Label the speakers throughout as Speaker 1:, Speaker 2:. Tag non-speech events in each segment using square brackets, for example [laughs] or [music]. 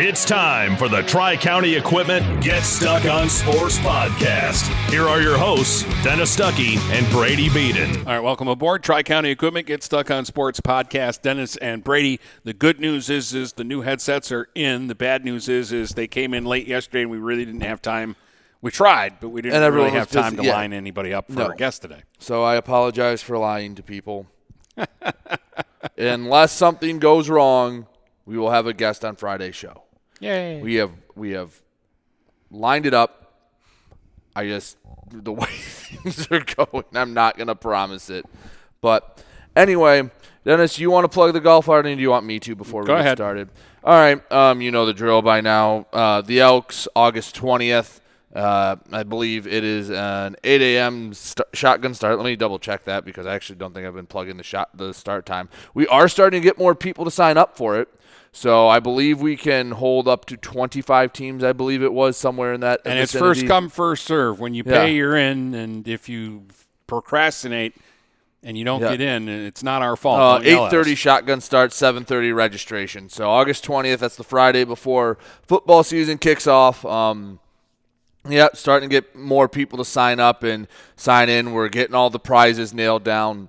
Speaker 1: It's time for the Tri County Equipment Get Stuck on Sports podcast. Here are your hosts, Dennis Stuckey and Brady Beaton.
Speaker 2: All right, welcome aboard. Tri County Equipment Get Stuck on Sports podcast. Dennis and Brady. The good news is, is the new headsets are in. The bad news is, is they came in late yesterday, and we really didn't have time. We tried, but we didn't
Speaker 3: And
Speaker 2: really have time
Speaker 3: busy,
Speaker 2: to
Speaker 3: yeah.
Speaker 2: line anybody up for
Speaker 3: No.
Speaker 2: our guest today.
Speaker 3: So I apologize for lying to people. [laughs] Unless something goes wrong, we will have a guest on Friday's show.
Speaker 2: Yay!
Speaker 3: We have we have lined it up. I just the [laughs] way things are going, I'm not gonna promise it. But anyway, Dennis, you want to plug the golf art, and do you want me to before we
Speaker 2: Go
Speaker 3: get
Speaker 2: ahead.
Speaker 3: started? All right. Um, you know the drill by now. Uh, the Elks, August twentieth. Uh, I believe it is an 8 a.m. St- shotgun start. Let me double check that because I actually don't think I've been plugging the shot the start time. We are starting to get more people to sign up for it. So I believe we can hold up to 25 teams. I believe it was somewhere in that.
Speaker 2: and it's first come, first serve. When you
Speaker 3: Yeah.
Speaker 2: pay, you're in, and if you procrastinate and you don't
Speaker 3: Yeah.
Speaker 2: get in, it's not our fault.
Speaker 3: Uh,
Speaker 2: Don't yell at us.
Speaker 3: 8:30 shotgun start, 7:30 registration. So August 20th. That's the Friday before football season kicks off. Um, yeah, starting to get more people to sign up and sign in. We're getting all the prizes nailed down.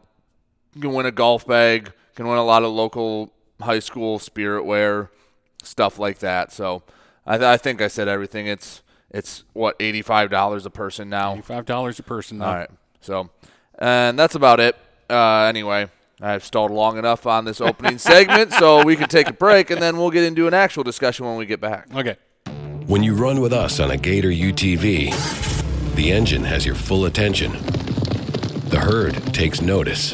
Speaker 3: You can win a golf bag. Can win a lot of local high school spirit wear, stuff like that. So I, th- I think I said everything. It's it's what eighty-five dollars a person now.
Speaker 2: Eighty five dollars a person. Now.
Speaker 3: All right. So, and that's about it. Uh, anyway, I've stalled long enough on this opening [laughs] segment, so we can take a break, and then we'll get into an actual discussion when we get back.
Speaker 2: Okay.
Speaker 4: When you run with us on a Gator UTV, the engine has your full attention. The herd takes notice.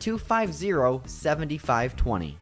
Speaker 5: 250 7520.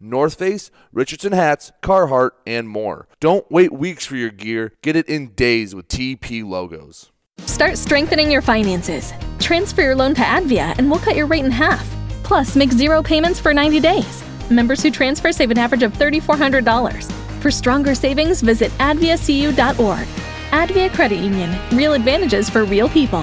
Speaker 3: North Face, Richardson hats, Carhartt, and more. Don't wait weeks for your gear. Get it in days with TP logos.
Speaker 6: Start strengthening your finances. Transfer your loan to Advia and we'll cut your rate in half. Plus, make zero payments for 90 days. Members who transfer save an average of $3,400. For stronger savings, visit adviacu.org. Advia Credit Union. Real advantages for real people.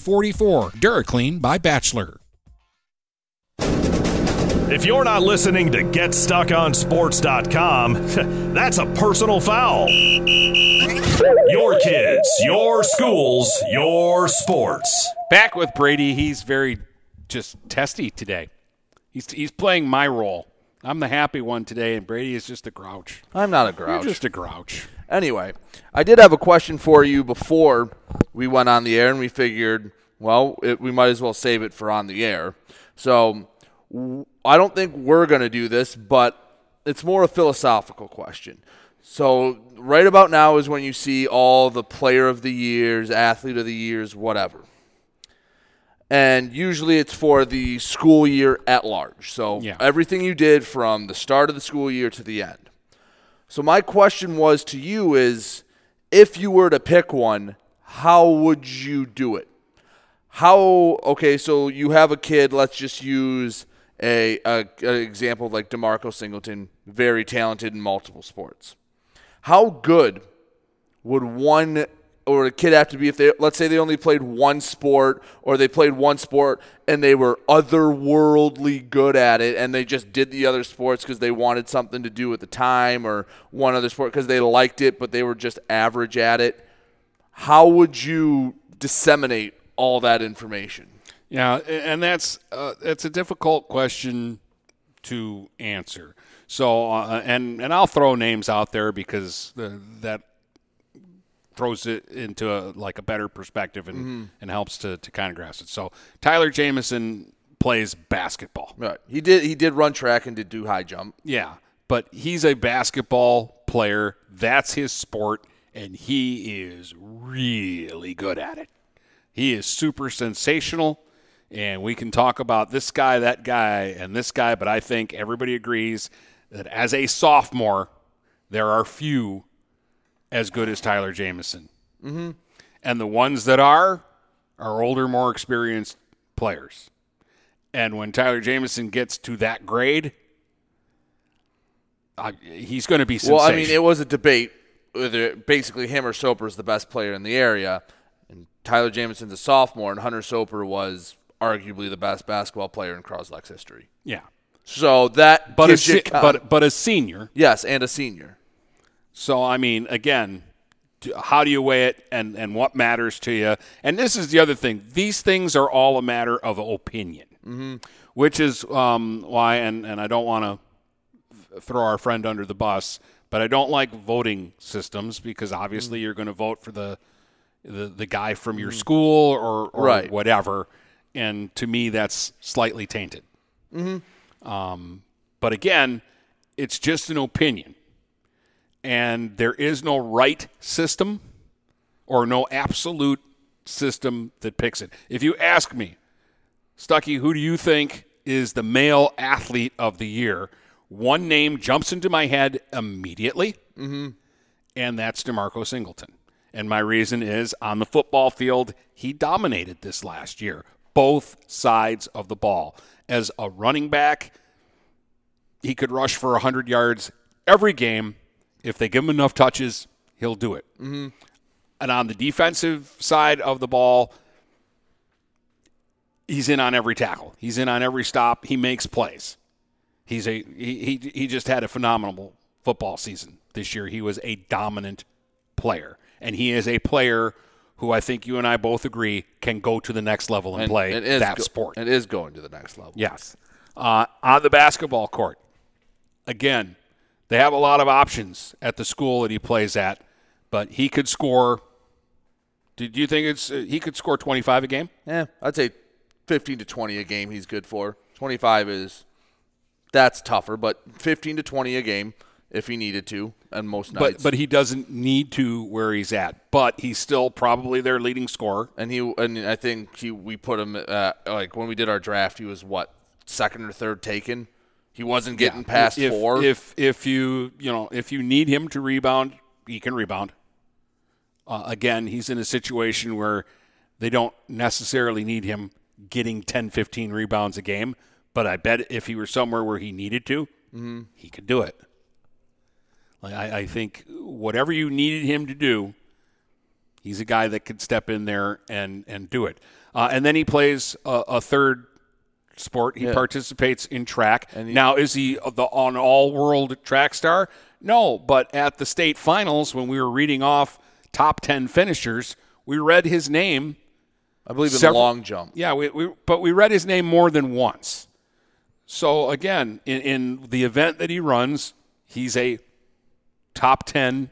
Speaker 7: DuraClean by Bachelor.
Speaker 1: If you're not listening to GetStuckOnSports.com, [laughs] that's a personal foul. Your kids, your schools, your sports.
Speaker 2: Back with Brady. He's very just testy today. He's he's playing my role. I'm the happy one today, and Brady is just a grouch.
Speaker 3: I'm not a grouch.
Speaker 2: You're just a grouch.
Speaker 3: Anyway, I did have a question for you before we went on the air, and we figured, well, it, we might as well save it for on the air. So w- I don't think we're going to do this, but it's more a philosophical question. So right about now is when you see all the player of the years, athlete of the years, whatever. And usually it's for the school year at large. So
Speaker 2: Yeah.
Speaker 3: everything you did from the start of the school year to the end. So my question was to you is if you were to pick one, how would you do it? How okay, so you have a kid, let's just use a, a an example like DeMarco Singleton, very talented in multiple sports. How good would one or a kid have to be if they let's say they only played one sport or they played one sport and they were otherworldly good at it and they just did the other sports because they wanted something to do at the time or one other sport because they liked it but they were just average at it how would you disseminate all that information
Speaker 2: Yeah, and that's uh, that's a difficult question to answer. So, uh, and and I'll throw names out there because the, that throws it into a, like a better perspective and, and helps to, to kind of grasp it. So, Tyler Jamison plays basketball.
Speaker 3: right he did he did run track and did do high jump
Speaker 2: Yeah, but he's a basketball player. That's his sport, and he is really good at it. He is super sensational, and we can talk about this guy, that guy, and this guy, but I think everybody agrees that as a sophomore, there are few as good as Tyler Jamison. Mm-hmm. And the ones that are, are older, more experienced players. And when Tyler Jamison gets to that grade, I, he's going to be sensational.
Speaker 3: Well, I mean, it was a debate basically him or Soper is the best player in the area, and Tyler Jamison's a sophomore, and Hunter Soper was arguably the best basketball player in Croslex history.
Speaker 2: yeah,
Speaker 3: So that
Speaker 2: but a, se- but but a senior.
Speaker 3: yes, and a senior.
Speaker 2: So I mean, again, how do you weigh it, and and what matters to you? And this is the other thing; these things are all a matter of opinion, mm-hmm. which is um, why. And and I don't want to throw our friend under the bus, but I don't like voting systems because obviously
Speaker 3: Mm.
Speaker 2: you're going to vote for the the, the guy from your school or, or
Speaker 3: Right.
Speaker 2: whatever. And to me, that's slightly tainted. Mm-hmm. Um, but again, it's just an opinion. And there is no right system or no absolute system that picks it. If you ask me, Stuckey, who do you think is the male athlete of the year? One name jumps into my head immediately, and that's DeMarco Singleton. And my reason is on the football field, he dominated this last year, both sides of the ball. As a running back, he could rush for 100 yards every game. If they give him enough touches, he'll do it. Mm-hmm. And on the defensive side of the ball, he's in on every tackle. He's in on every stop. He makes plays. He's a he, he he just had a phenomenal football season this year. He was a dominant player, and he is a player who I think you and I both agree can go to the next level and, play
Speaker 3: it is
Speaker 2: that
Speaker 3: go-
Speaker 2: sport.
Speaker 3: It is going to the next level.
Speaker 2: Yes. Uh, on the basketball court, again, they have a lot of options at the school that he plays at, but he could score. Did you think it's uh, he could score 25 a game?
Speaker 3: Yeah, I'd say 15 to 20 a game he's good for. 25 is that's tougher, but 15 to 20 a game if he needed to, and most nights.
Speaker 2: but but he doesn't need to where he's at. But he's still probably their leading scorer.
Speaker 3: and he and I think he we put him at, like when we did our draft, he was what second or third taken. He wasn't getting
Speaker 2: Yeah.
Speaker 3: past
Speaker 2: if,
Speaker 3: four.
Speaker 2: If if you you know if you need him to rebound, he can rebound. Uh, again, he's in a situation where they don't necessarily need him getting 10, 15 rebounds a game. But I bet if he were somewhere where he needed to,
Speaker 3: Mm-hmm.
Speaker 2: he could do it. Like I, I think whatever you needed him to do, he's a guy that could step in there and and do it. Uh, and then he plays a, a third sport. He
Speaker 3: Yeah.
Speaker 2: participates in track.
Speaker 3: And he-
Speaker 2: now, is he the on all world track star? No, but at the state finals, when we were reading off top ten finishers, we read his name.
Speaker 3: I believe in
Speaker 2: several-
Speaker 3: long jump.
Speaker 2: Yeah, we, we but we read his name more than once. So again, in, in the event that he runs, he's a top ten.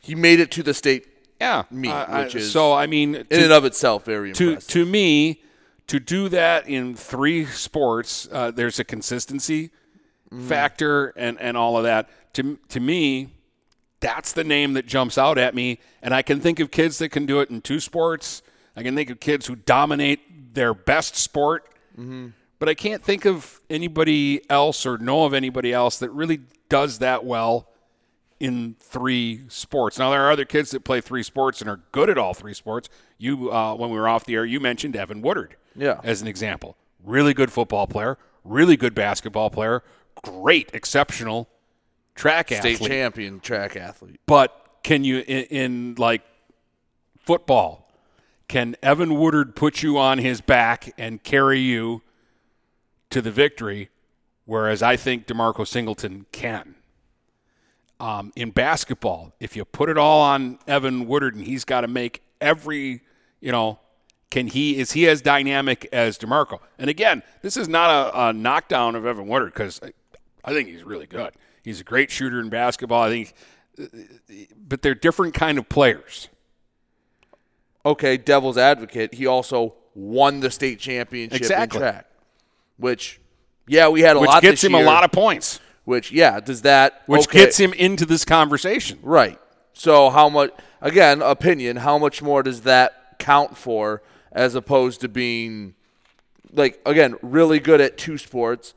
Speaker 3: He made it to the state
Speaker 2: Yeah,
Speaker 3: meet,
Speaker 2: I- I-
Speaker 3: is
Speaker 2: so. I mean,
Speaker 3: in
Speaker 2: to-
Speaker 3: and of itself very
Speaker 2: to
Speaker 3: impressive.
Speaker 2: to me to do that in three sports uh, there's a consistency
Speaker 3: Mm.
Speaker 2: factor and and all of that to to me that's the name that jumps out at me and I can think of kids that can do it in two sports I can think of kids who dominate their best sport
Speaker 3: Mm-hmm.
Speaker 2: But I can't think of anybody else or know of anybody else that really does that well in three sports. Now there are other kids that play three sports and are good at all three sports. You, uh, when we were off the air, you mentioned Evan Woodard,
Speaker 3: Yeah.
Speaker 2: as an example. Really good football player, really good basketball player, great, exceptional track
Speaker 3: state
Speaker 2: athlete.
Speaker 3: State champion track athlete.
Speaker 2: But can you in, in like football? Can Evan Woodard put you on his back and carry you to the victory? Whereas I think Demarco Singleton can. Um, in basketball, if you put it all on Evan Woodard and he's got to make every, you know, can he is he as dynamic as Demarco? And again, this is not a, a knockdown of Evan Woodard because I, I think he's really good. He's a great shooter in basketball. I think, but they're different kind of players.
Speaker 3: Okay, devil's advocate. He also won the state championship
Speaker 2: Exactly.
Speaker 3: in track, which yeah, we had a
Speaker 2: which
Speaker 3: lot.
Speaker 2: gets
Speaker 3: this
Speaker 2: him a lot of points,
Speaker 3: Which yeah, does that
Speaker 2: which
Speaker 3: okay,
Speaker 2: gets him into this conversation.
Speaker 3: right? So how much? Again, opinion. How much more does that count for as opposed to being like again really good at two sports?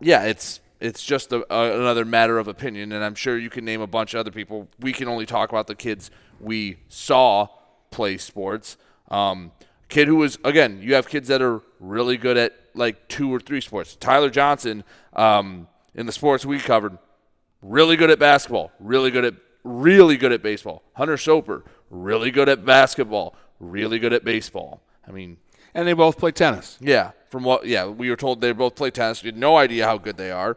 Speaker 3: Yeah, it's it's just a, a, another matter of opinion, and I'm sure you can name a bunch of other people. We can only talk about the kids we saw play sports. Um, kid who was again, you have kids that are really good at like two or three sports. Tyler Johnson, um, in the sports we covered, really good at basketball, really good at really good at baseball. Hunter Soper, really good at basketball, really good at baseball. I mean,
Speaker 2: And they both play tennis.
Speaker 3: yeah, from what yeah, we were told they both play tennis. We had no idea how good they are.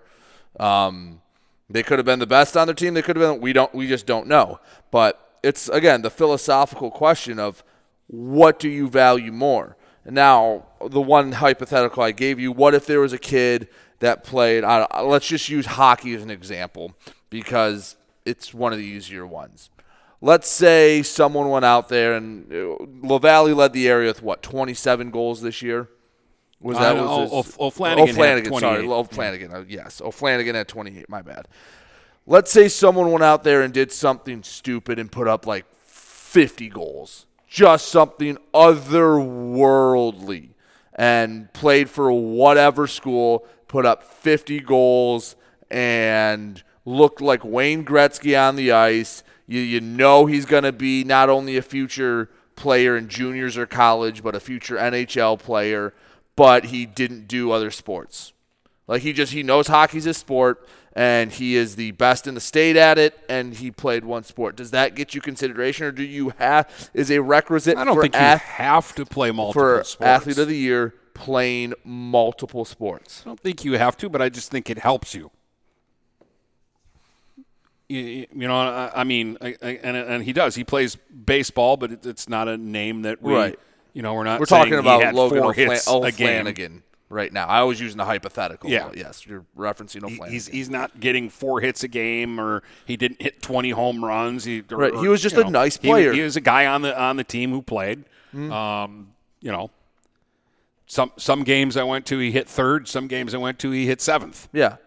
Speaker 3: Um, they could have been the best on their team. They could have been. We don't. We just don't know. But it's again the philosophical question of what do you value more. Now, the one hypothetical I gave you: what if there was a kid that played? Let's just use hockey as an example because it's one of the easier ones. Let's say someone went out there and uh, LaValle led the area with what 27 goals this year. Was that was
Speaker 2: O'Flanagan had
Speaker 3: O'Flanagan, sorry,
Speaker 2: 28.
Speaker 3: O'Flanagan. uh, yes, O'Flanagan had 28. My bad. Let's say someone went out there and did something stupid and put up like 50 goals, just something otherworldly, and played for whatever school, put up 50 goals, and looked like Wayne Gretzky on the ice. You, you know he's going to be not only a future player in juniors or college, but a future NHL player, but he didn't do other sports. Like he just he knows hockey's a sport and he is the best in the state at it and he played one sport. Does that get you consideration or do you have is a requisite
Speaker 2: I don't
Speaker 3: for
Speaker 2: think you have to play multiple
Speaker 3: for
Speaker 2: sports.
Speaker 3: athlete of the year playing multiple sports?
Speaker 2: I don't think you have to, but I just think it helps you. You, know, I, I mean, I, I, and and he does. He plays baseball, but it, it's not a name that we,
Speaker 3: Right.
Speaker 2: you know, we're not.
Speaker 3: We're talking about Logan O'Flan-. O'Flanagan right now. I was using the hypothetical.
Speaker 2: Yeah.
Speaker 3: yes, you're referencing
Speaker 2: He-
Speaker 3: O'Flanagan.
Speaker 2: He's he's not getting four hits a game, or he didn't hit twenty home runs. He or-
Speaker 3: Right, he was just a
Speaker 2: know,
Speaker 3: nice
Speaker 2: he-
Speaker 3: player.
Speaker 2: He, was a guy on the on the team who played.
Speaker 3: Mm-hmm.
Speaker 2: Um, you know, some some games I went to, he hit third. Some games I went to, he hit seventh.
Speaker 3: yeah.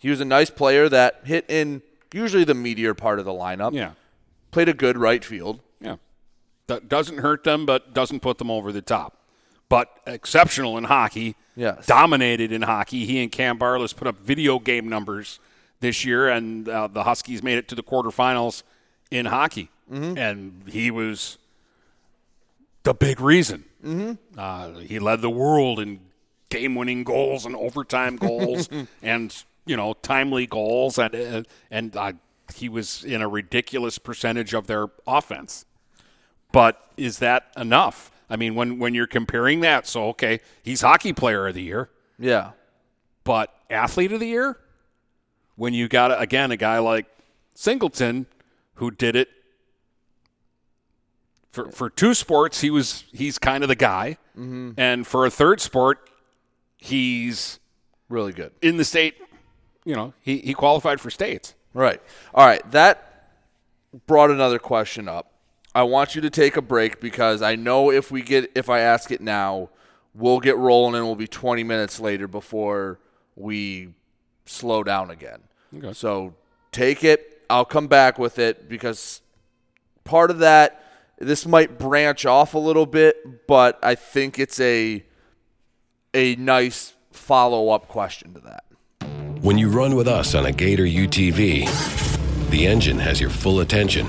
Speaker 3: He was a nice player that hit in usually the meteor part of the lineup.
Speaker 2: Yeah.
Speaker 3: Played a good right field.
Speaker 2: Yeah. That doesn't hurt them, but doesn't put them over the top. But exceptional in hockey.
Speaker 3: Yes.
Speaker 2: Dominated in hockey. He and Cam Barlas put up video game numbers this year, and uh, the Huskies made it to the quarterfinals in hockey.
Speaker 3: Mm-hmm.
Speaker 2: And he was the big reason. Mm-hmm. Uh, he led the world in game-winning goals and overtime goals, [laughs] and you know timely goals, and uh, and uh, he was in a ridiculous percentage of their offense. But is that enough? I mean, when when you're comparing that, so okay, he's hockey player of the year,
Speaker 3: Yeah.
Speaker 2: but athlete of the year, when you got again a guy like Singleton who did it for for two sports, he was he's kind of the guy, mm-hmm. and for a third sport, he's
Speaker 3: Really good.
Speaker 2: in the state. You know, he he qualified for states.
Speaker 3: Right. All right. That brought another question up. I want you to take a break because I know if we get if I ask it now, we'll get rolling and we'll be 20 minutes later before we slow down again.
Speaker 2: Okay.
Speaker 3: So take it. I'll come back with it because part of that this might branch off a little bit, but I think it's a a nice follow-up question to that.
Speaker 4: When you run with us on a Gator UTV, the engine has your full attention.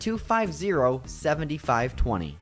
Speaker 5: 250 7520.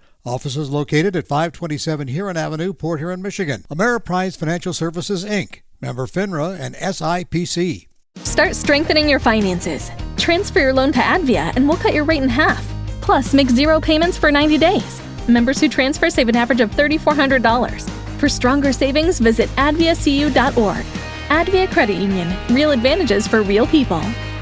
Speaker 8: Offices located at 527 Huron Avenue, Port Huron, Michigan. Ameriprise Financial Services, Inc., member FINRA and SIPC.
Speaker 6: Start strengthening your finances. Transfer your loan to Advia and we'll cut your rate in half. Plus, make zero payments for 90 days. Members who transfer save an average of $3,400. For stronger savings, visit adviacu.org. Advia Credit Union. Real advantages for real people.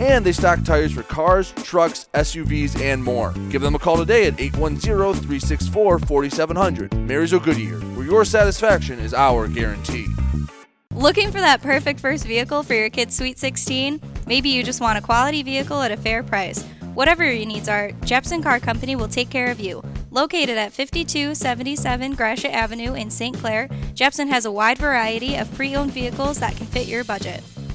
Speaker 3: and they stock tires for cars, trucks, SUVs, and more. Give them a call today at 810 364 4700. Marysville Goodyear, where your satisfaction is our guarantee.
Speaker 9: Looking for that perfect first vehicle for your kid's Sweet 16? Maybe you just want a quality vehicle at a fair price. Whatever your needs are, Jepson Car Company will take care of you. Located at 5277 Gratiot Avenue in St. Clair, Jepson has a wide variety of pre owned vehicles that can fit your budget.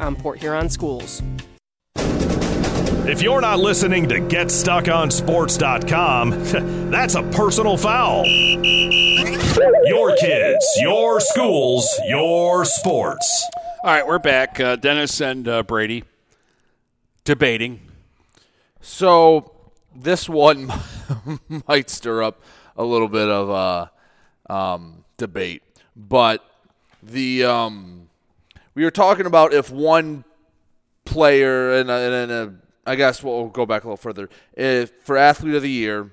Speaker 10: on Port Huron schools.
Speaker 1: If you're not listening to GetStuckOnSports.com, [laughs] that's a personal foul. Your kids, your schools, your sports.
Speaker 2: All right, we're back. Uh, Dennis and uh, Brady debating.
Speaker 3: So this one [laughs] might stir up a little bit of uh, um, debate, but the um, we were talking about if one player and, uh, and, and uh, I guess we'll go back a little further. If for athlete of the year,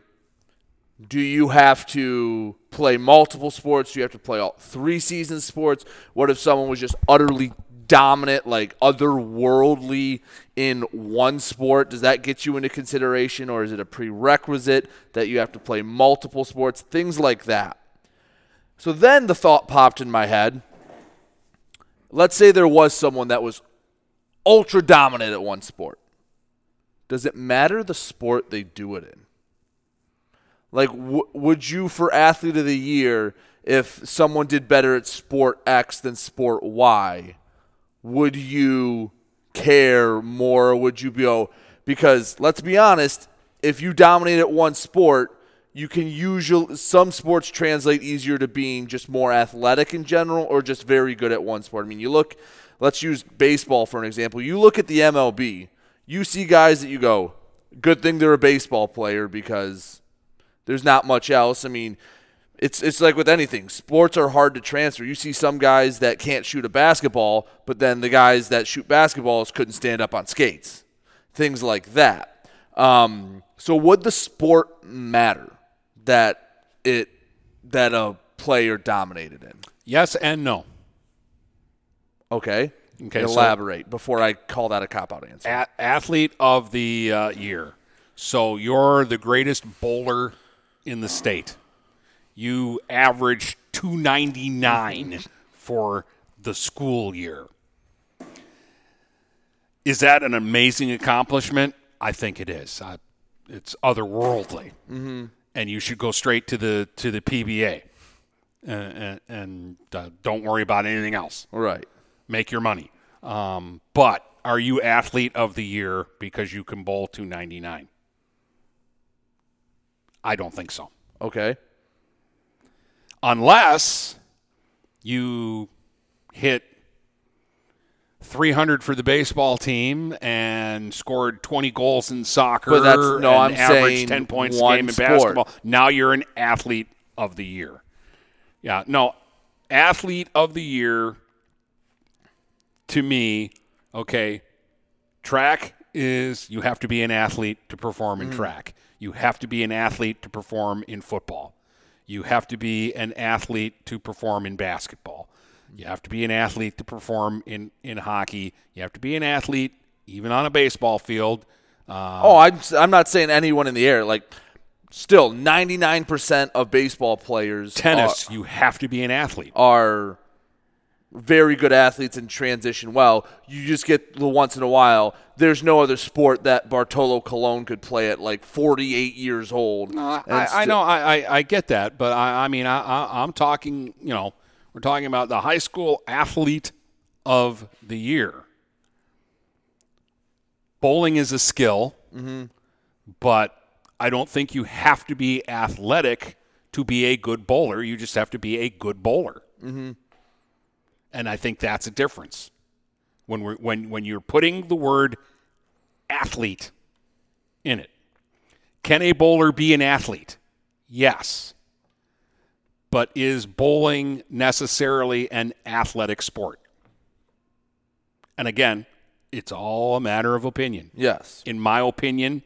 Speaker 3: do you have to play multiple sports? Do you have to play all three season sports? What if someone was just utterly dominant, like otherworldly in one sport? Does that get you into consideration, or is it a prerequisite that you have to play multiple sports? Things like that. So then the thought popped in my head let's say there was someone that was ultra dominant at one sport. Does it matter the sport they do it in? Like, w- would you, for athlete of the year, if someone did better at sport X than sport Y, would you care more? Would you go, oh, because let's be honest, if you dominate at one sport, you can usually some sports translate easier to being just more athletic in general or just very good at one sport. I mean, you look let's use baseball for an example. You look at the MLB, you see guys that you go, good thing they're a baseball player because there's not much else. I mean, it's it's like with anything. Sports are hard to transfer. You see some guys that can't shoot a basketball, but then the guys that shoot basketballs couldn't stand up on skates. Things like that. Um, so would the sport matter? That it that a player dominated in?
Speaker 2: Yes and no.
Speaker 3: Okay.
Speaker 2: Okay.
Speaker 3: Elaborate so before I call that a cop out answer.
Speaker 2: A- athlete of the uh, year. So you're the greatest bowler in the state. You averaged 299 for the school year. Is that an amazing accomplishment? I think it is. I, it's otherworldly.
Speaker 3: Mm-hmm
Speaker 2: and you should go straight to the to the PBA, and, and uh, don't worry about anything else.
Speaker 3: Right.
Speaker 2: Make your money. Um, but are you athlete of the year because you can bowl 299? I don't think so.
Speaker 3: Okay.
Speaker 2: Unless you hit 300 for the baseball team and scored 20 goals in soccer.
Speaker 3: But that's no, I'm
Speaker 2: averaged 10 points a game in
Speaker 3: sport.
Speaker 2: basketball. Now you're an athlete of the year. Yeah, no, athlete of the year to me, okay, track is you have to be an athlete to perform in mm. track. You have to be an athlete to perform in football. You have to be an athlete to perform in basketball. You have to be an athlete to perform in, in hockey. You have to be an athlete even on a baseball field.
Speaker 3: Uh, oh, I'm, I'm not saying anyone in the air. Like, still, 99% of baseball players.
Speaker 2: Tennis,
Speaker 3: are,
Speaker 2: you have to be an athlete.
Speaker 3: Are very good athletes and transition well. You just get the once in a while. There's no other sport that Bartolo Colon could play at like 48 years old.
Speaker 2: No, I, I, know, I, I, I, get that, but I, I mean, I, I, I'm talking, you know – we're talking about the high school athlete of the year. Bowling is a skill,
Speaker 3: mm-hmm.
Speaker 2: but I don't think you have to be athletic to be a good bowler. You just have to be a good bowler.
Speaker 3: Mm-hmm.
Speaker 2: And I think that's a difference. When, we're, when, when you're putting the word athlete in it. Can a bowler be an athlete? Yes but is bowling necessarily an athletic sport? And again, it's all a matter of opinion.
Speaker 3: Yes.
Speaker 2: In my opinion,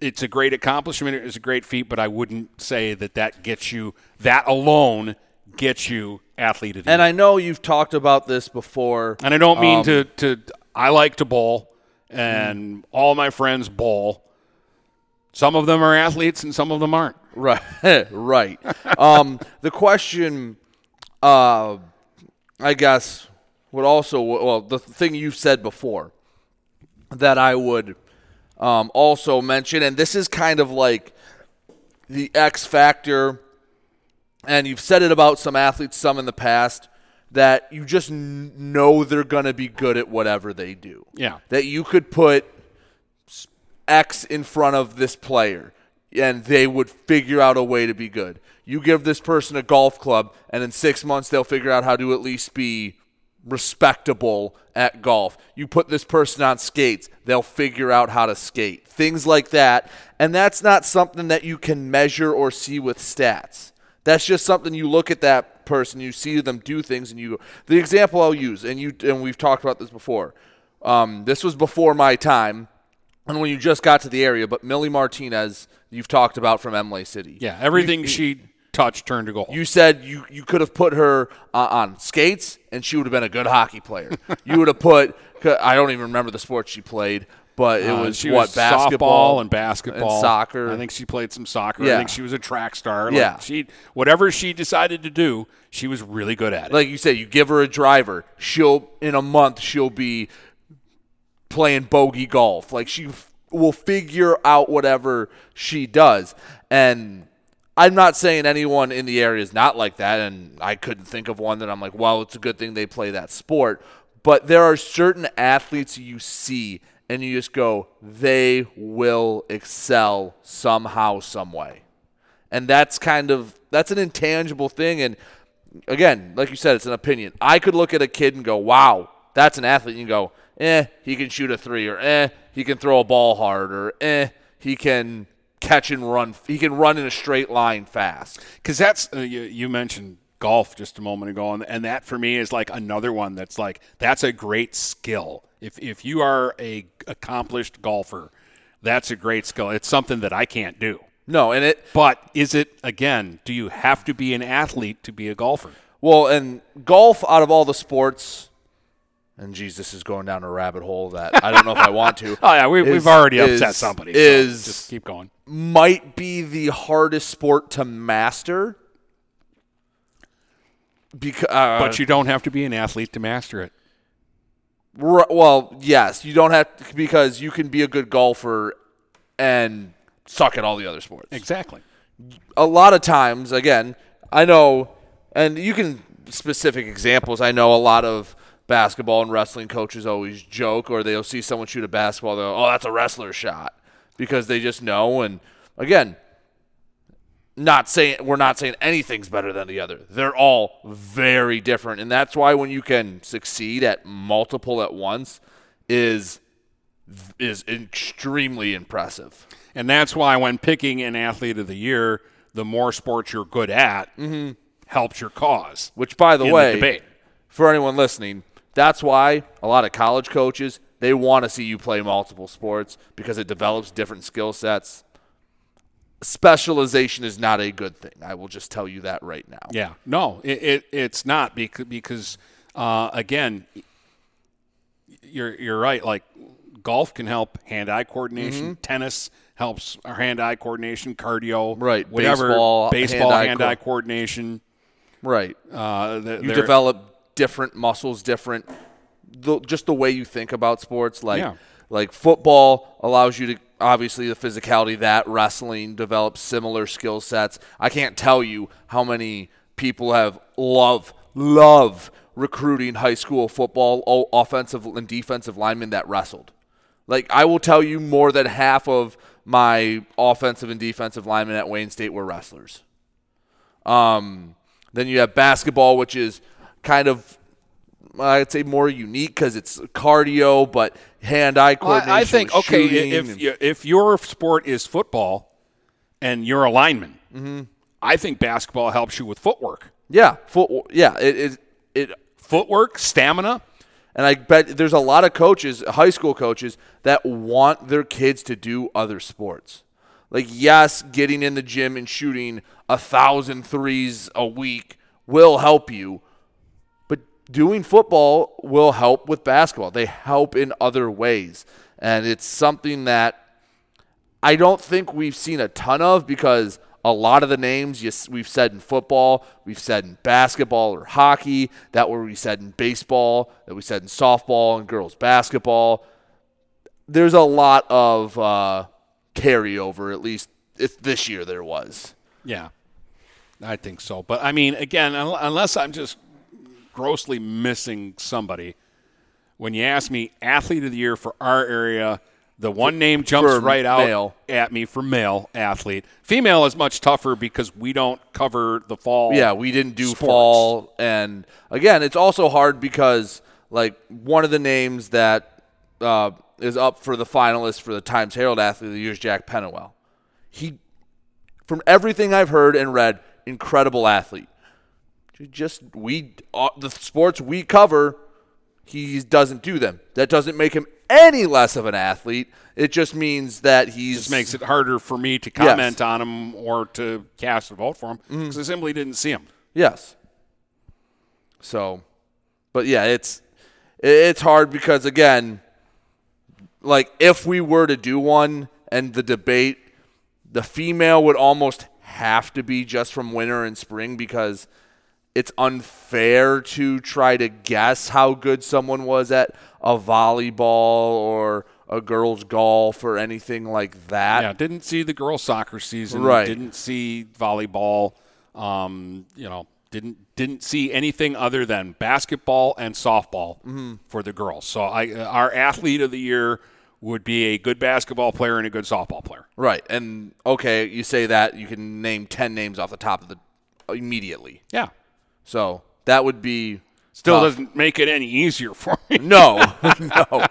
Speaker 2: it's a great accomplishment. It's a great feat, but I wouldn't say that that gets you, that alone gets you athlete of the
Speaker 3: And
Speaker 2: year.
Speaker 3: I know you've talked about this before.
Speaker 2: And I don't mean
Speaker 3: Um,
Speaker 2: to, to, I like to bowl, and all my friends bowl. Some of them are athletes, and some of them aren't. [laughs]
Speaker 3: Right, right. um, the question, uh, I guess, would also well the thing you said before that I would um, also mention, and this is kind of like the X factor, and you've said it about some athletes, some in the past. That you just n- know they're going to be good at whatever they do.
Speaker 2: Yeah.
Speaker 3: That you could put X in front of this player and they would figure out a way to be good. You give this person a golf club, and in six months, they'll figure out how to at least be respectable at golf. You put this person on skates, they'll figure out how to skate. Things like that. And that's not something that you can measure or see with stats. That's just something you look at that person, you see them do things, and you. The example I'll use, and you and we've talked about this before. Um, this was before my time, and when you just got to the area. But Millie Martinez, you've talked about from Imlay City.
Speaker 2: Yeah, everything
Speaker 3: You-
Speaker 2: she touched turned to gold.
Speaker 3: you said you, you could have put her uh, on skates and she would have been a good hockey player. [laughs] you would have put I don't even remember the sport she played, but it
Speaker 2: Uh,
Speaker 3: was
Speaker 2: she
Speaker 3: what
Speaker 2: was
Speaker 3: basketball
Speaker 2: and basketball,
Speaker 3: and soccer.
Speaker 2: I think she played some soccer.
Speaker 3: Yeah.
Speaker 2: I think she was a track star. Like,
Speaker 3: Yeah.
Speaker 2: she whatever she decided to do, she was really good at it.
Speaker 3: like you said, you give her a driver, she'll in a month she'll be playing bogey golf. Like she f- will figure out whatever she does. And I'm not saying anyone in the area is not like that, and I couldn't think of one that I'm like, well, it's a good thing they play that sport. But there are certain athletes you see, and you just go, they will excel somehow, some way and that's kind of that's an intangible thing and again like you said it's an opinion i could look at a kid and go wow that's an athlete and you go eh he can shoot a three or eh he can throw a ball hard or eh he can catch and run he can run in a straight line fast
Speaker 2: because that's uh, you, you mentioned golf just a moment ago, and, and that for me is like another one that's like that's a great skill. If if you are a accomplished golfer, that's a great skill. It's something that I can't do.
Speaker 3: no and it
Speaker 2: But is it again? Do you have to be an athlete to be a golfer?
Speaker 3: well and golf out of all the sports and Jesus is going down a rabbit hole that I don't know if I want to. [laughs]
Speaker 2: Oh yeah, we, we've already upset
Speaker 3: is-
Speaker 2: somebody. so
Speaker 3: Is
Speaker 2: just keep going.
Speaker 3: might be the hardest sport to master. Because, uh,
Speaker 2: But you don't have to be an athlete to master it.
Speaker 3: r- well, yes, you don't have to, because you can be a good golfer and suck at all the other sports.
Speaker 2: Exactly.
Speaker 3: A lot of times, again, I know, and you can specific examples. I know a lot of basketball and wrestling coaches always joke, or they'll see someone shoot a basketball, they'll, oh, that's a wrestler shot, because they just know. And again, not saying we're not saying anything's better than the other. They're all very different, and that's why when you can succeed at multiple at once is is extremely impressive.
Speaker 2: And that's why when picking an athlete of the year, the more sports you're good at mm-hmm. helps your cause.
Speaker 3: Which, by the way,
Speaker 2: debate.
Speaker 3: for anyone listening, that's why a lot of college coaches they want to see you play multiple sports because it develops different skill sets. Specialization is not a good thing. I will just tell you that right now.
Speaker 2: Yeah, no, it, it it's not because because uh, again, you're you're right. Like golf can help hand-eye coordination. Tennis helps hand-eye coordination, cardio,
Speaker 3: Right.
Speaker 2: Whatever,
Speaker 3: Baseball,
Speaker 2: baseball,
Speaker 3: hand-eye
Speaker 2: hand-eye,
Speaker 3: co-
Speaker 2: coordination.
Speaker 3: Right.
Speaker 2: Uh,
Speaker 3: you develop different muscles, different the, just the way you think about sports. Like
Speaker 2: Yeah.
Speaker 3: like football allows you to obviously the physicality that wrestling develops similar skill sets. I can't tell you how many people have love love recruiting high school football offensive and defensive linemen that wrestled. Like I will tell you more than half of my offensive and defensive linemen at Wayne State were wrestlers. Um, then you have basketball, which is kind of I'd say more unique because it's cardio, but hand-eye coordination.
Speaker 2: I, I think okay if
Speaker 3: and-
Speaker 2: if your sport is football and you're a lineman,
Speaker 3: Mm-hmm.
Speaker 2: I think basketball helps you with footwork.
Speaker 3: yeah, foot, yeah, it it, it
Speaker 2: Footwork, stamina.
Speaker 3: And I bet there's a lot of coaches, high school coaches, that want their kids to do other sports. Like, yes, getting in the gym and shooting a thousand threes a week will help you, doing football will help with basketball. They help in other ways. And it's something that I don't think we've seen a ton of because a lot of the names you, we've said in football, we've said in basketball or hockey, that were we said in baseball, that we said in softball and girls basketball. There's a lot of uh, carryover, at least this year there was.
Speaker 2: Yeah, I think so. But I mean, again, unless I'm just grossly missing somebody, when you ask me athlete of the year for our area, the one name jumps right out
Speaker 3: male.
Speaker 2: at me for male athlete. Female is much tougher because we don't cover the fall.
Speaker 3: Yeah, we didn't do
Speaker 2: sports.
Speaker 3: fall. And again, it's also hard because, like, one of the names that uh, is up for the finalists for the Times Herald Athlete of the Year is Jack Pennewell. He, from everything I've heard and read, incredible athlete. Just we, uh, the sports we cover, he doesn't do them. That doesn't make him any less of an athlete. It just means that he
Speaker 2: just makes it harder for me to comment yes. on him or to cast a vote for him because mm-hmm. I simply didn't see him.
Speaker 3: Yes. So, but yeah, it's it's hard because again, like if we were to do one and the debate, the female would almost have to be just from winter and spring because it's unfair to try to guess how good someone was at a volleyball or a girls golf or anything like that.
Speaker 2: Yeah, didn't see the girls soccer season.
Speaker 3: Right.
Speaker 2: Didn't see volleyball. Um, you know, didn't didn't see anything other than basketball and softball
Speaker 3: mm-hmm.
Speaker 2: for the girls. So I, our athlete of the year would be a good basketball player and a good softball player.
Speaker 3: Right. And okay, you say that you can name 10 names off the top of the immediately.
Speaker 2: Yeah.
Speaker 3: So, that would be
Speaker 2: Still
Speaker 3: tough.
Speaker 2: doesn't make it any easier for me. [laughs]
Speaker 3: No, [laughs] no.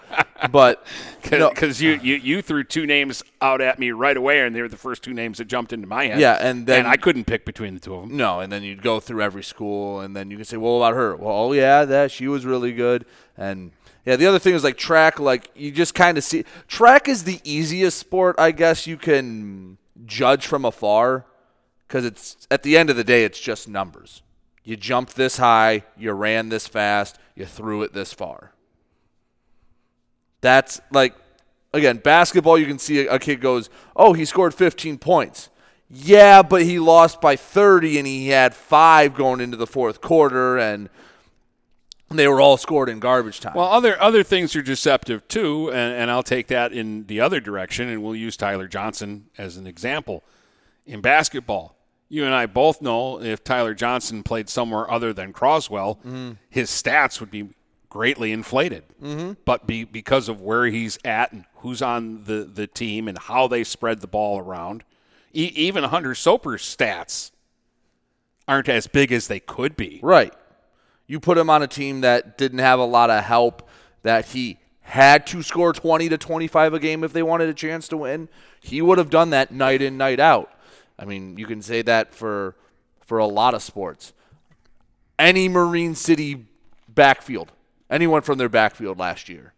Speaker 3: But
Speaker 2: because no. you, you you threw two names out at me right away, and they were the first two names that jumped into my head.
Speaker 3: Yeah, and then
Speaker 2: and I couldn't pick between the two of them.
Speaker 3: No, and then you'd go through every school, and then you can say, "Well, about her? Well, oh yeah, that she was really good." And yeah, the other thing is like track. Like you just kind of see track is the easiest sport, I guess you can judge from afar, because it's at the end of the day, it's just numbers. You jumped this high, you ran this fast, you threw it this far. That's like, again, basketball, you can see a, kid goes, oh, he scored 15 points. Yeah, but he lost by 30 and he had five going into the fourth quarter and they were all scored in garbage time.
Speaker 2: Well, other other things are deceptive too, and, and I'll take that in the other direction, and we'll use Tyler Johnson as an example. In basketball, you and I both know if Tyler Johnson played somewhere other than Croswell,
Speaker 3: mm-hmm.
Speaker 2: his stats would be greatly inflated.
Speaker 3: Mm-hmm.
Speaker 2: But be, because of where he's at and who's on the, the team and how they spread the ball around, e- even Hunter Soper's stats aren't as big as they could be.
Speaker 3: Right. You put him on a team that didn't have a lot of help, that he had to score 20 to 25 a game if they wanted a chance to win. He would have done that night in, night out. I mean, you can say that for for a lot of sports. Any Marine City backfield, anyone from their backfield last year.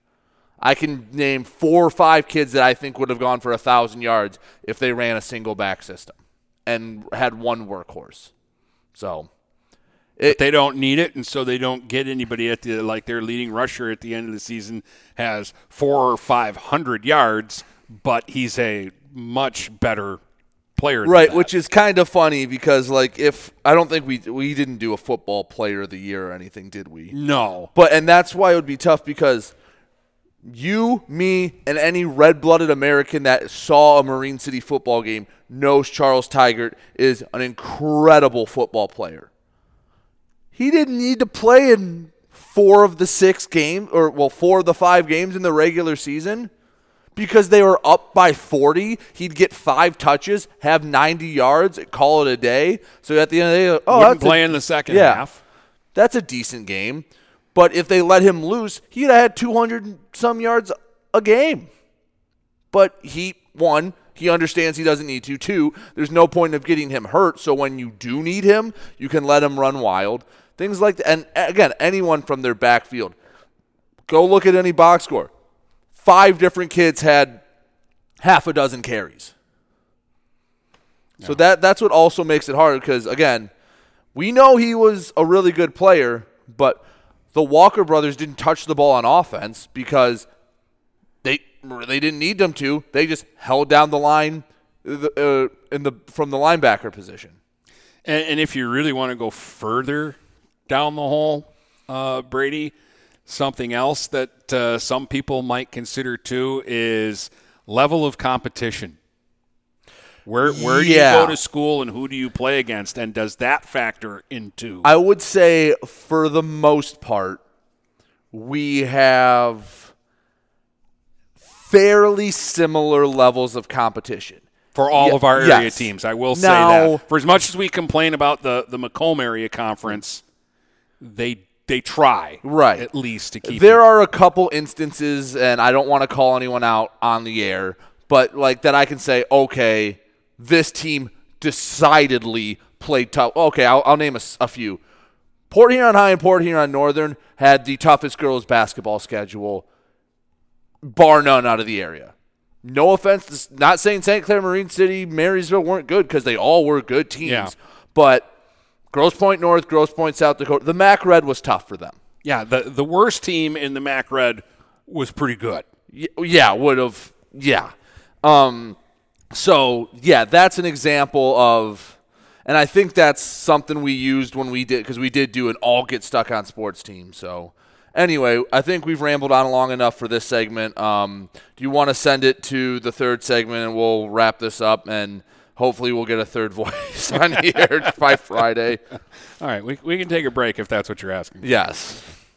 Speaker 3: I can name four or five kids that I think would have gone for a thousand yards if they ran a single back system and had one workhorse. So
Speaker 2: it, they don't need it, and so they don't get anybody at the like their leading rusher at the end of the season has four or five hundred yards, but he's a much better player.
Speaker 3: Right, which is kind of funny because like if I don't think we we didn't do a football player of the year or anything, did we?
Speaker 2: No.
Speaker 3: But and that's why it would be tough because you, me, and any red-blooded American that saw a Marine City football game knows Charles Tigert is an incredible football player. He didn't need to play in four of the six games, or well, four of the five games in the regular season because they were up by 40. He'd get five touches, have 90 yards, call it a day. So at the end of the day, oh,
Speaker 2: Wouldn't
Speaker 3: that's
Speaker 2: play
Speaker 3: a,
Speaker 2: in the second
Speaker 3: yeah,
Speaker 2: half.
Speaker 3: That's a decent game. But if they let him loose, he'd have had 200 some yards a game. But he, one, he understands he doesn't need to. Two, there's no point of getting him hurt. So when you do need him, you can let him run wild. Things like that. And again, anyone from their backfield. Go look at any box score. Five different kids had half a dozen carries. So that that's what also makes it hard because again, we know he was a really good player, but the Walker brothers didn't touch the ball on offense because they they didn't need them to. They just held down the line uh, in the from the linebacker position.
Speaker 2: And, and if you really want to go further down the hole, uh, Brady, something else that uh, some people might consider too is level of competition. Where where do you go to school and who do you play against, and does that factor into?
Speaker 3: I would say for the most part, we have fairly similar levels of competition.
Speaker 2: for all of our area
Speaker 3: yes.
Speaker 2: teams. I will say that. For as much as we complain about the the Macomb area conference, they they try
Speaker 3: Right.
Speaker 2: at least to keep.
Speaker 3: There
Speaker 2: it-
Speaker 3: are a couple instances, and I don't want to call anyone out on the air, but like that I can say, okay, this team decidedly played tough. Okay, I'll, I'll name a few. Port Huron High and Port Huron Northern had the toughest girls basketball schedule, bar none, out of the area. No offense, not saying St. Clair, Marine City, Marysville weren't good because they all were good teams.
Speaker 2: Yeah.
Speaker 3: But Grosse Pointe North, Grosse Pointe South Dakota, the MAC Red was tough for them.
Speaker 2: yeah, the the worst team in the MAC Red was pretty good.
Speaker 3: Y- yeah, would have. Yeah. Um, so yeah, that's an example of, and I think that's something we used when we did because we did do an all get stuck on sports team. So anyway, I think we've rambled on long enough for this segment. Um, do you want to send it to the third segment and we'll wrap this up and hopefully we'll get a third [laughs] voice on here by Friday. [laughs]
Speaker 2: All right, we we can take a break if that's what you're asking.
Speaker 3: Yes.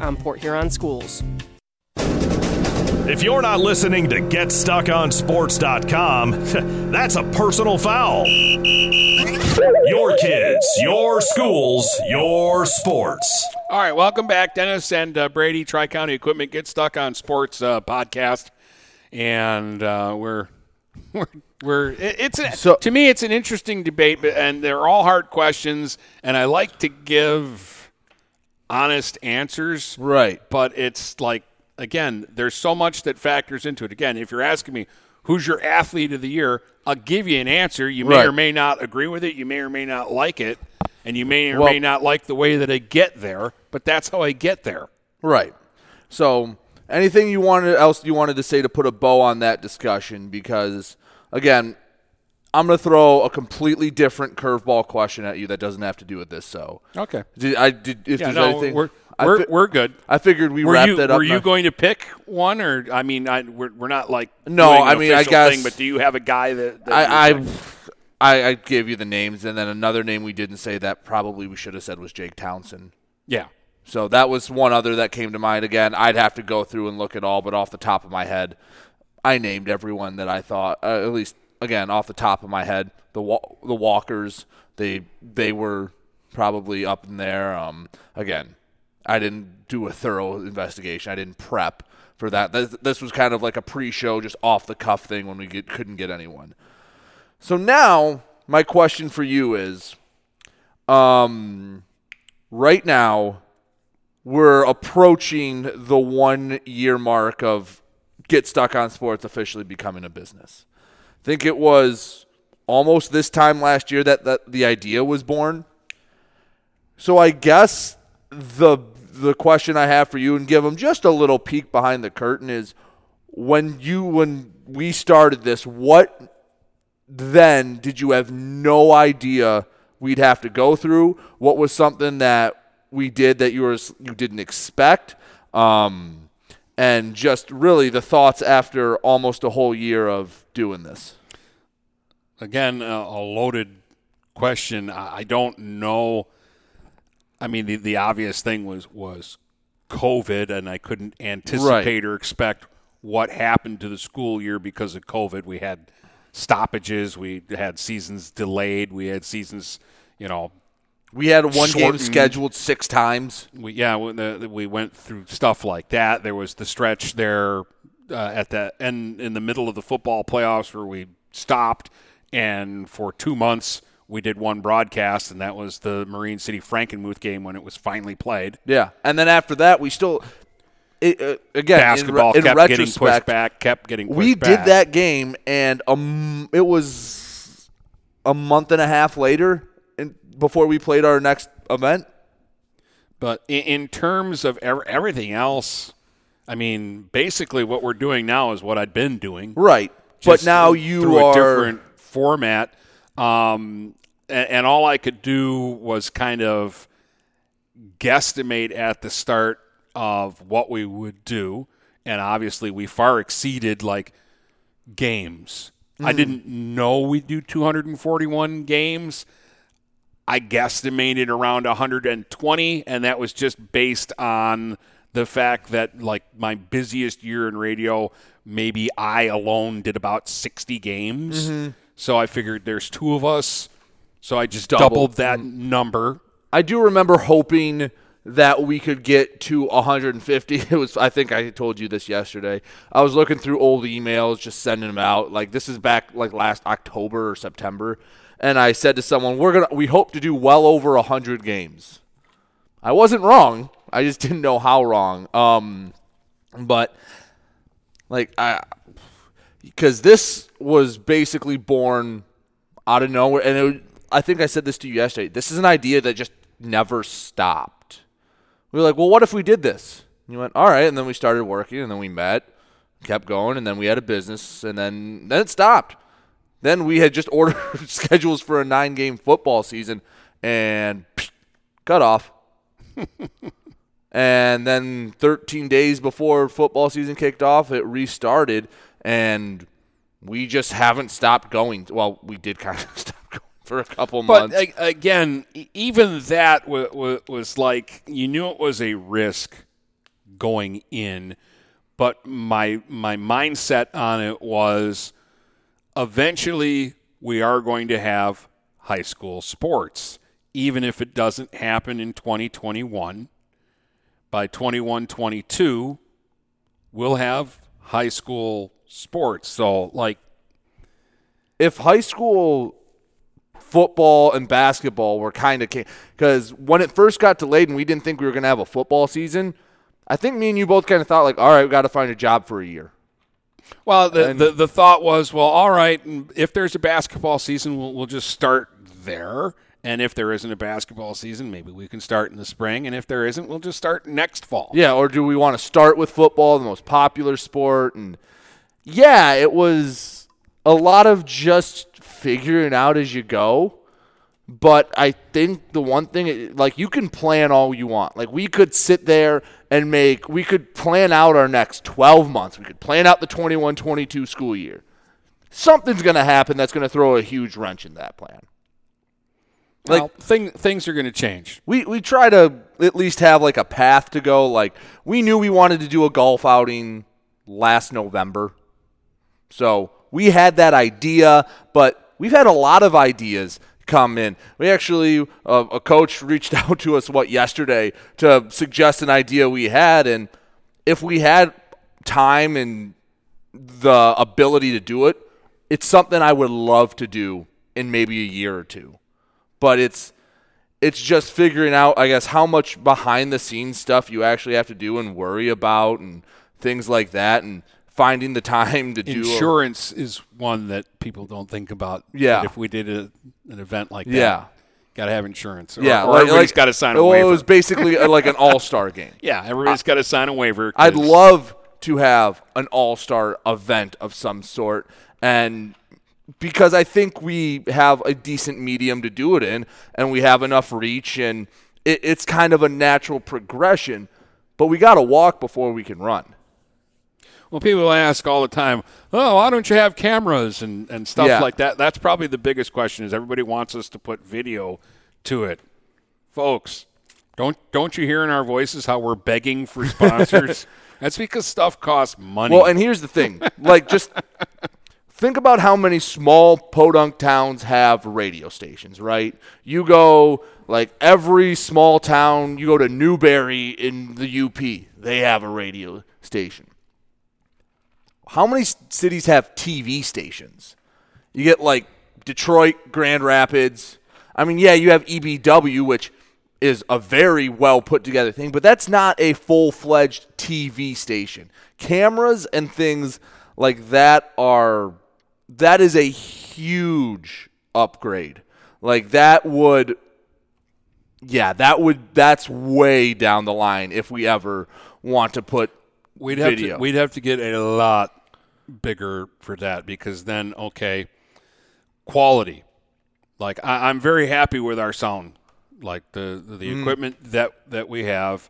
Speaker 10: on Port Huron schools.
Speaker 1: If you're not listening to GetStuckOnSports.com, [laughs] that's a personal foul. Your kids, your schools, your sports.
Speaker 2: All right, welcome back, Dennis and uh, Brady. Tri County Equipment Get Stuck on Sports uh, podcast, and uh, we're [laughs] we're we're it's a,
Speaker 3: So-
Speaker 2: to me it's an interesting debate, and they're all hard questions, and I like to give honest answers.
Speaker 3: Right.
Speaker 2: But it's like again, there's so much that factors into it. Again, if you're asking me who's your athlete of the year, I'll give you an answer. You may
Speaker 3: Right.
Speaker 2: or may not agree with it. You may or may not like it, and you may or
Speaker 3: Well-
Speaker 2: may not like the way that I get there. But that's how I get there.
Speaker 3: Right. So, anything you wanted else you wanted to say to put a bow on that discussion? Because again, I'm going to throw a completely different curveball question at you that doesn't have to do with this. So,
Speaker 2: Okay.
Speaker 3: did I did if
Speaker 2: Yeah,
Speaker 3: there's
Speaker 2: no,
Speaker 3: anything
Speaker 2: we're we're,
Speaker 3: fi-
Speaker 2: we're good.
Speaker 3: I figured we
Speaker 2: were
Speaker 3: wrapped
Speaker 2: you,
Speaker 3: it up.
Speaker 2: Were you going to pick one, or I mean, I, we're, we're not like
Speaker 3: No, I mean, I guess-
Speaker 2: Thing, but do you have a guy that, that
Speaker 3: I, I, I I gave you the names, and then another name we didn't say that probably we should have said was Jake Townsend.
Speaker 2: yeah.
Speaker 3: So that was one other that came to mind. Again, I'd have to go through and look at all, but off the top of my head, I named everyone that I thought, uh, at least again off the top of my head, the the Walkers. They they were probably up in there. Um, again, I didn't do a thorough investigation. I didn't prep for that. This, this was kind of like a pre-show, just off the cuff thing when we get, couldn't get anyone. So now my question for you is, um, right now we're approaching the one year mark of Get Stuck on Sports officially becoming a business. I think it was almost this time last year that, that the idea was born. So I guess the the question I have for you and give them just a little peek behind the curtain is when you when we started this, what then did you have no idea we'd have to go through? What was something that we did that you were you didn't expect? Um, and just really the thoughts after almost a whole year of doing this.
Speaker 2: again uh, a loaded question. I don't know. I mean, the, the obvious thing was was COVID, and I couldn't anticipate or expect what happened to the school year because of COVID. We had stoppages, we had seasons delayed, we had seasons, you know,
Speaker 3: We had one game
Speaker 2: Shortened.
Speaker 3: scheduled six times.
Speaker 2: we yeah we, went through stuff like that. There was the stretch there uh, at the end in the middle of the football playoffs where we stopped, and for two months we did one broadcast, and that was the Marine City Frankenmuth game when it was finally played.
Speaker 3: Yeah, and then after that, we still it, uh, again
Speaker 2: Basketball
Speaker 3: in, in
Speaker 2: kept getting pushed back, kept getting pushed
Speaker 3: we
Speaker 2: back.
Speaker 3: did that game, and um, it was a month and a half later, before we played our next event.
Speaker 2: But in, terms of ev- everything else, I mean, basically what we're doing now is what I'd been doing.
Speaker 3: Right, but now
Speaker 2: through
Speaker 3: you
Speaker 2: a
Speaker 3: are
Speaker 2: different format. Um, and, and all I could do was kind of guesstimate at the start of what we would do, and obviously we far exceeded like games. I
Speaker 3: Mm.
Speaker 2: didn't know we'd do 241 games. I guesstimated around 120, and that was just based on the fact that, like, my busiest year in radio, maybe I alone did about 60 games.
Speaker 3: Mhm.
Speaker 2: So I figured there's two of us. So I just
Speaker 3: Double.
Speaker 2: doubled that number.
Speaker 3: I do remember hoping that we could get to 150. [laughs] It was I think I told you this yesterday. I was looking through old emails, just sending them out. Like this is back like last October or September, and I said to someone, "We're gonna we hope to do well over 100 games." I wasn't wrong. I just didn't know how wrong. Um, but like I, because this was basically born out of nowhere, and it, I think I said this to you yesterday. This is an idea that just never stopped. We were like, well, what if we did this? And you went, all right, and then we started working, and then we met, kept going, and then we had a business, and then then it stopped. Then we had just ordered [laughs] schedules for a nine-game football season, and psh, [laughs] cut off. [laughs] and then 13 days before football season kicked off, it restarted, and we just haven't stopped going. Well, we did kind of stop going for a couple
Speaker 2: but
Speaker 3: months.
Speaker 2: a- again, even that was like you knew it was a risk going in, but my my mindset on it was eventually we are going to have high school sports, even if it doesn't happen in 2021. By 21 22, we'll have high school sports. So, like,
Speaker 3: if high school football and basketball were kind of because when it first got delayed and we didn't think we were going to have a football season, I think me and you both kind of thought like, all right, we got to find a job for a year.
Speaker 2: Well, the,
Speaker 3: And-
Speaker 2: the the thought was, well, all right, if there's a basketball season, we'll, we'll just start there. And if there isn't a basketball season, maybe we can start in the spring. And if there isn't, we'll just start next fall.
Speaker 3: Yeah, or do we want to start with football, the most popular sport? And yeah, it was a lot of just figuring out as you go. But I think the one thing, like, you can plan all you want. Like, we could sit there and make, we could plan out our next 12 months. We could plan out the 21 22 school year. Something's going to happen that's going to throw a huge wrench in that plan.
Speaker 2: Like thing, things are going to change.
Speaker 3: We we try to at least have like a path to go. Like we knew we wanted to do a golf outing last November, so we had that idea. But we've had a lot of ideas come in. We actually uh, a coach reached [laughs] out to us what yesterday to suggest an idea we had, and if we had time and the ability to do it, it's something I would love to do in maybe a year or two. But it's it's just figuring out, I guess, how much behind the scenes stuff you actually have to do and worry about and things like that, and finding the time to do. a-
Speaker 2: Insurance is one that people don't think about.
Speaker 3: Yeah.
Speaker 2: If we did a, an event like that,
Speaker 3: Yeah.
Speaker 2: got to have insurance. Or,
Speaker 3: yeah,
Speaker 2: or
Speaker 3: like,
Speaker 2: everybody's
Speaker 3: like-
Speaker 2: got to sign a
Speaker 3: well,
Speaker 2: waiver.
Speaker 3: It was basically uh, like an [laughs] all star game.
Speaker 2: yeah, everybody's got to sign a waiver.
Speaker 3: I'd love to have an all star event of some sort, and because I think we have a decent medium to do it in, and we have enough reach, and it, it's kind of a natural progression. But we got to walk before we can run.
Speaker 2: Well, people ask all the time, "Oh, why don't you have cameras and, and stuff
Speaker 3: Yeah.
Speaker 2: like that?" That's probably the biggest question. Is everybody wants us to put video to it, folks? Don't don't you hear in our voices how we're begging for sponsors? [laughs] That's because stuff costs money.
Speaker 3: Well, and here's the thing: like, just think about how many small podunk towns have radio stations, right? You go like every small town. You go to Newberry in the UP, they have a radio station. How many cities have TV stations? You get like Detroit, Grand Rapids. I mean, yeah, you have EBW, which is a very well put together thing, but that's not a full fledged TV station. Cameras and things like that are that is a huge upgrade. Like that would yeah, that would that's way down the line if we ever want to put
Speaker 2: we'd have
Speaker 3: video.
Speaker 2: to we'd have to get a lot bigger for that because then okay, quality. Like I, I'm very happy with our sound. Like the the, the
Speaker 3: Mm.
Speaker 2: equipment that that we have.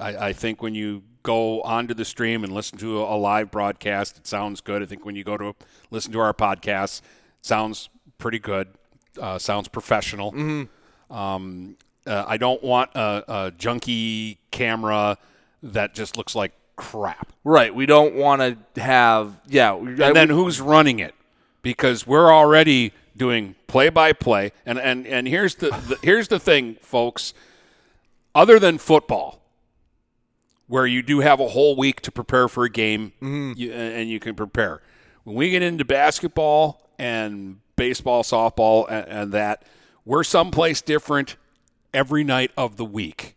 Speaker 2: I, I think when you go onto the stream and listen to a, a live broadcast, it sounds good. I think when you go to listen to our podcast, sounds pretty good. Uh, sounds professional.
Speaker 3: Mhm.
Speaker 2: Um, uh, I don't want a, a junky camera that just looks like crap.
Speaker 3: Right. We don't want to have yeah. we-
Speaker 2: And then who's running it? Because we're already doing play by play. And and and here's the, the here's the thing, folks. other than football, where you do have a whole week to prepare for a game
Speaker 3: Mhm.
Speaker 2: you, and you can prepare. When we get into basketball and baseball, softball, and, and that, we're someplace different every night of the week.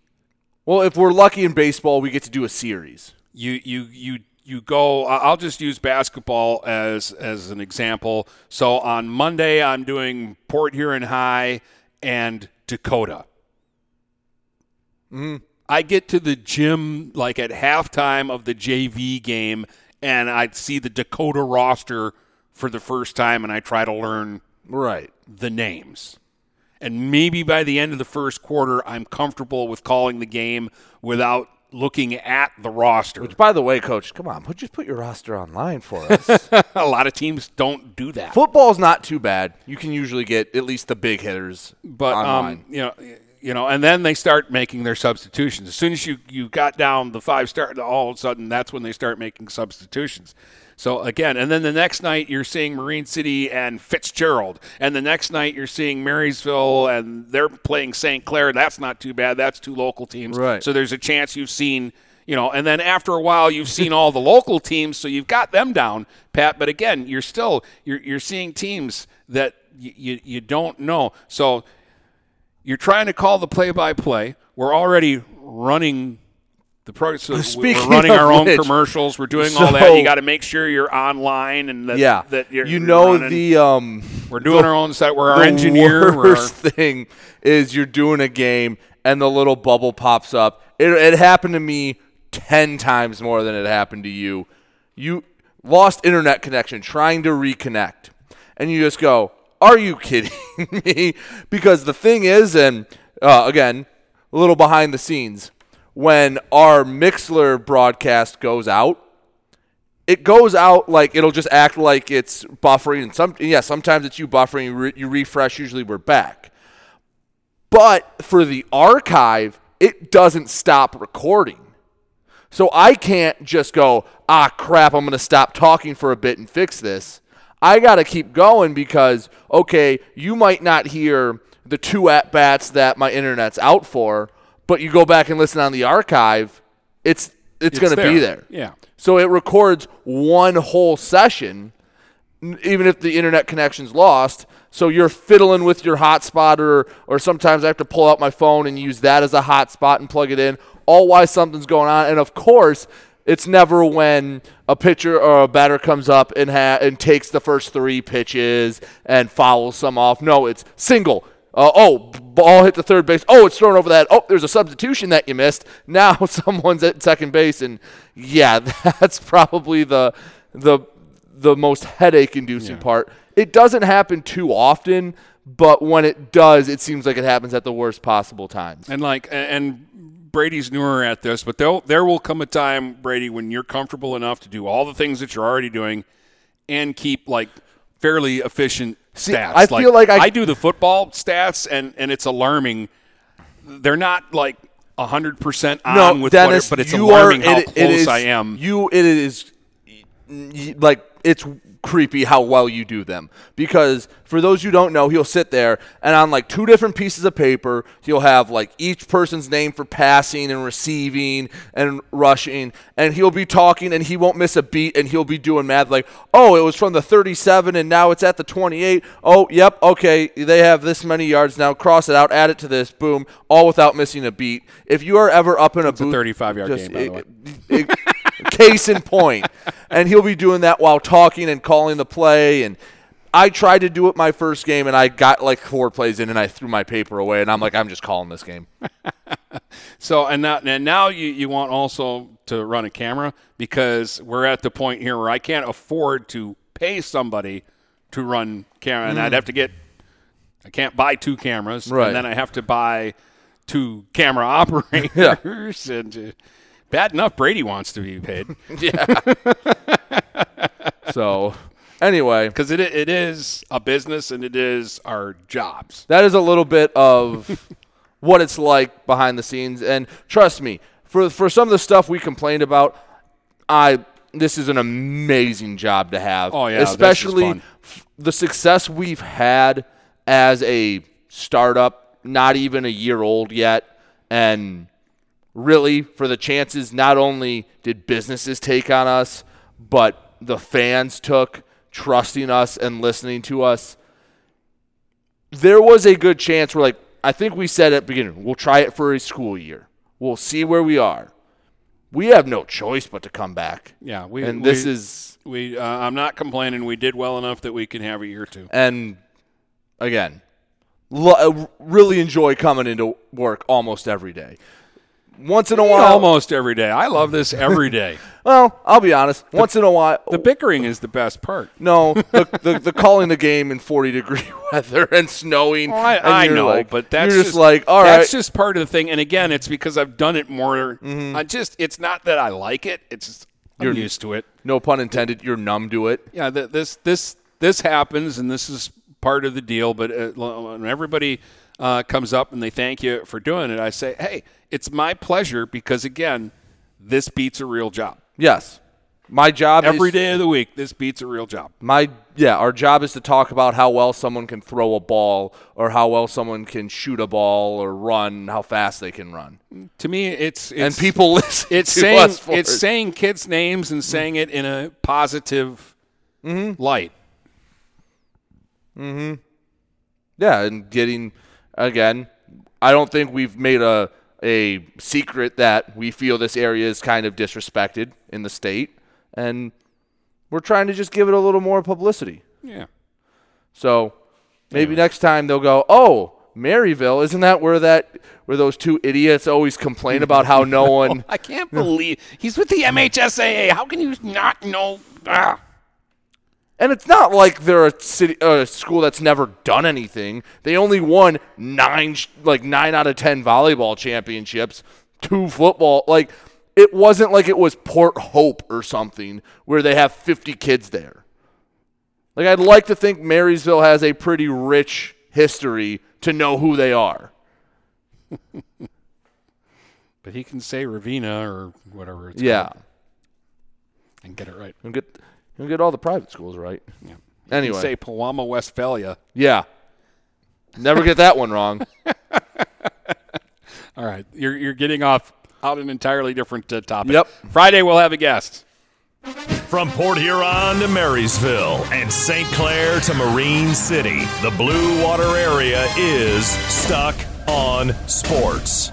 Speaker 3: Well, if we're lucky in baseball, we get to do a series.
Speaker 2: You you you you go. I'll just use basketball as as an example. So on Monday, I'm doing Port Huron High and Dakota.
Speaker 3: Mhm.
Speaker 2: I get to the gym like at halftime of the JV game, and I see the Dakota roster for the first time, and I try to learn
Speaker 3: right
Speaker 2: the names. And maybe by the end of the first quarter, I'm comfortable with calling the game without looking at the roster.
Speaker 3: Which, by the way, coach, come on, put just put your roster online for us. [laughs]
Speaker 2: a lot of teams don't do that.
Speaker 3: Football's not too bad. You can usually get at least the big hitters
Speaker 2: but
Speaker 3: online.
Speaker 2: um, you know, you know, and then they start making their substitutions. As soon as you you got down the five star, all of a sudden that's when they start making substitutions. So again, and then the next night you're seeing Marine City and Fitzgerald, and the next night you're seeing Marysville and they're playing St. Clair. That's not too bad. That's two local teams.
Speaker 3: Right.
Speaker 2: So there's a chance you've seen. You know, and then after a while, you've seen all the local teams, so you've got them down, Pat. But again, you're still you're you're seeing teams that you you, you don't know. So you're trying to call the play-by-play. We're already running the pro. So
Speaker 3: Speaking
Speaker 2: we're running our own
Speaker 3: which,
Speaker 2: commercials. We're doing all that. You got to make sure you're online and that,
Speaker 3: yeah,
Speaker 2: that you're,
Speaker 3: you know
Speaker 2: running.
Speaker 3: the um.
Speaker 2: We're doing
Speaker 3: the-
Speaker 2: our own site. We're our engineer. We're our-
Speaker 3: Worst thing is you're doing a game and the little bubble pops up. It, it happened to me ten times more than it happened to you. You lost internet connection trying to reconnect, and you just go, "Are you kidding [laughs] me?" Because the thing is, and uh, again, a little behind the scenes, when our Mixlr broadcast goes out, it goes out like it'll just act like it's buffering and some yeah sometimes it's you buffering you, re, you refresh usually we're back. But for the archive it doesn't stop recording. So i can't just go ah crap i'm going to stop talking for a bit and fix this i got to keep going because okay you might not hear the two at bats that my internet's out for but you go back and listen on the archive it's it's,
Speaker 2: It's
Speaker 3: going to be
Speaker 2: there. Yeah.
Speaker 3: so it records one whole session, even if the internet connection's lost. So you're fiddling with your hotspot, or or sometimes I have to pull out my phone and use that as a hotspot and plug it in. All while something's going on, and of course. It's never when a pitcher or a batter comes up and ha- and takes the first three pitches and fouls some off. No, it's single, uh, oh, ball hit the third base. Oh, it's thrown over that. Oh, there's a substitution that you missed. [laughs] Now someone's at second base, and yeah, [laughs] that's probably the the the most headache-inducing part. It doesn't happen too often, but when it does, it seems like it happens at the worst possible times.
Speaker 2: And like, and Brady's newer at this, but there there will come a time, Brady, when you're comfortable enough to do all the things that you're already doing, and keep like fairly efficient
Speaker 3: See,
Speaker 2: stats.
Speaker 3: I feel like I-
Speaker 2: do the football stats, and and it's alarming. They're not like hundred percent on
Speaker 3: no,
Speaker 2: with
Speaker 3: Dennis,
Speaker 2: what but it's
Speaker 3: you
Speaker 2: alarming
Speaker 3: are,
Speaker 2: how
Speaker 3: it-
Speaker 2: close
Speaker 3: it is,
Speaker 2: I am.
Speaker 3: You, it is like it's creepy how well you do them because for those who don't know, he'll sit there and on like two different pieces of paper, he'll have like each person's name for passing and receiving and rushing, and he'll be talking and he won't miss a beat and he'll be doing math like, oh, it was from the 37 and now it's at the 28. Oh, yep, okay, they have this many yards now. Cross it out, add it to this, boom, all without missing a beat. If you are ever up in a
Speaker 2: It's a 35-yard game, by the way.
Speaker 3: it- it- case in point. And he'll be doing that while talking and calling the play. And I tried to do it my first game, and I got like four plays in, and I threw my paper away, and I'm like, I'm just calling this game. [laughs]
Speaker 2: So and now and now you, you want also to run a camera because we're at the point here where I can't afford to pay somebody to run camera, and
Speaker 3: Mm.
Speaker 2: I'd have to get I can't buy two cameras,
Speaker 3: Right.
Speaker 2: and then I have to buy two camera [laughs] operators. And uh, bad enough Brady wants to be paid. [laughs] [laughs]
Speaker 3: Yeah. so, anyway,
Speaker 2: because it it is a business and it is our jobs.
Speaker 3: That is a little bit of [laughs] what it's like behind the scenes, and trust me, for for some of the stuff we complained about, I this is an amazing job to have.
Speaker 2: Oh, yeah, this is
Speaker 3: especially
Speaker 2: fun.
Speaker 3: f- the success we've had as a startup, not even a year old yet, And really, for the chances, not only did businesses take on us, but the fans took, trusting us and listening to us. There was a good chance we're like, I think we said at the beginning, we'll try it for a school year. We'll see where we are. We have no choice but to come back.
Speaker 2: Yeah, we
Speaker 3: and this
Speaker 2: we-
Speaker 3: is
Speaker 2: we. Uh, I'm not complaining. We did well enough that we can have a year or two.
Speaker 3: and again, lo- uh, really enjoy coming into work almost every day. Once in a while,
Speaker 2: almost every day. I love this every day. [laughs]
Speaker 3: Well, I'll be honest. Once in a while,
Speaker 2: the bickering is the best part.
Speaker 3: No, the, [laughs] the, the calling the game in 40 degree [laughs] weather and snowing.
Speaker 2: Well, I,
Speaker 3: and
Speaker 2: I know,
Speaker 3: like-
Speaker 2: but that's
Speaker 3: you're just, like, all right.
Speaker 2: That's just part of the thing. And again, it's because I've done it more.
Speaker 3: Mm-hmm.
Speaker 2: I just, it's not that I like it. It's just I'm
Speaker 3: You're-
Speaker 2: used to it.
Speaker 3: no pun intended. You're numb to it.
Speaker 2: Yeah, th- this this this happens, and this is part of the deal. But uh, everybody uh, comes up and they thank you for doing it, I say, hey, it's my pleasure because again, this beats a real job.
Speaker 3: Yes, my job
Speaker 2: Every
Speaker 3: is,
Speaker 2: day of the week, this beats a real job.
Speaker 3: My yeah, our job is to talk about how well someone can throw a ball, or how well someone can shoot a ball, or run, how fast they can run.
Speaker 2: To me, it's, it's
Speaker 3: and people [laughs] listen.
Speaker 2: It's
Speaker 3: to
Speaker 2: saying
Speaker 3: us for
Speaker 2: it's
Speaker 3: it.
Speaker 2: saying kids' names and saying it in a positive
Speaker 3: Mm-hmm.
Speaker 2: light.
Speaker 3: hmm Yeah, and getting again, I don't think we've made a a secret that we feel this area is kind of disrespected in the state, and we're trying to just give it a little more publicity.
Speaker 2: Yeah.
Speaker 3: So maybe next time they'll go, "Oh, Maryville, isn't that where that where those two idiots always complain about how [laughs] no one?"
Speaker 2: I can't believe he's with the MHSAA. How can you not know? Ah.
Speaker 3: And it's not like they're a city, a school that's never done anything. They only won nine, like nine out of ten volleyball championships, two football. Like it wasn't like it was Port Hope or something where they have fifty kids there. Like I'd like to think Marysville has a pretty rich history to know who they are. [laughs]
Speaker 2: But he can say Ravenna or whatever. It's
Speaker 3: Yeah,
Speaker 2: called and get it right.
Speaker 3: and get and get all the private schools right.
Speaker 2: Yeah.
Speaker 3: Anyway,
Speaker 2: You say Pewamo, Westphalia.
Speaker 3: yeah, never get that one wrong. [laughs]
Speaker 2: All right, you're you're getting off out an entirely different uh, topic.
Speaker 3: Yep.
Speaker 2: Friday we'll have a guest.
Speaker 1: From Port Huron to Marysville and St. Clair to Marine City, the Blue Water area is stuck on sports.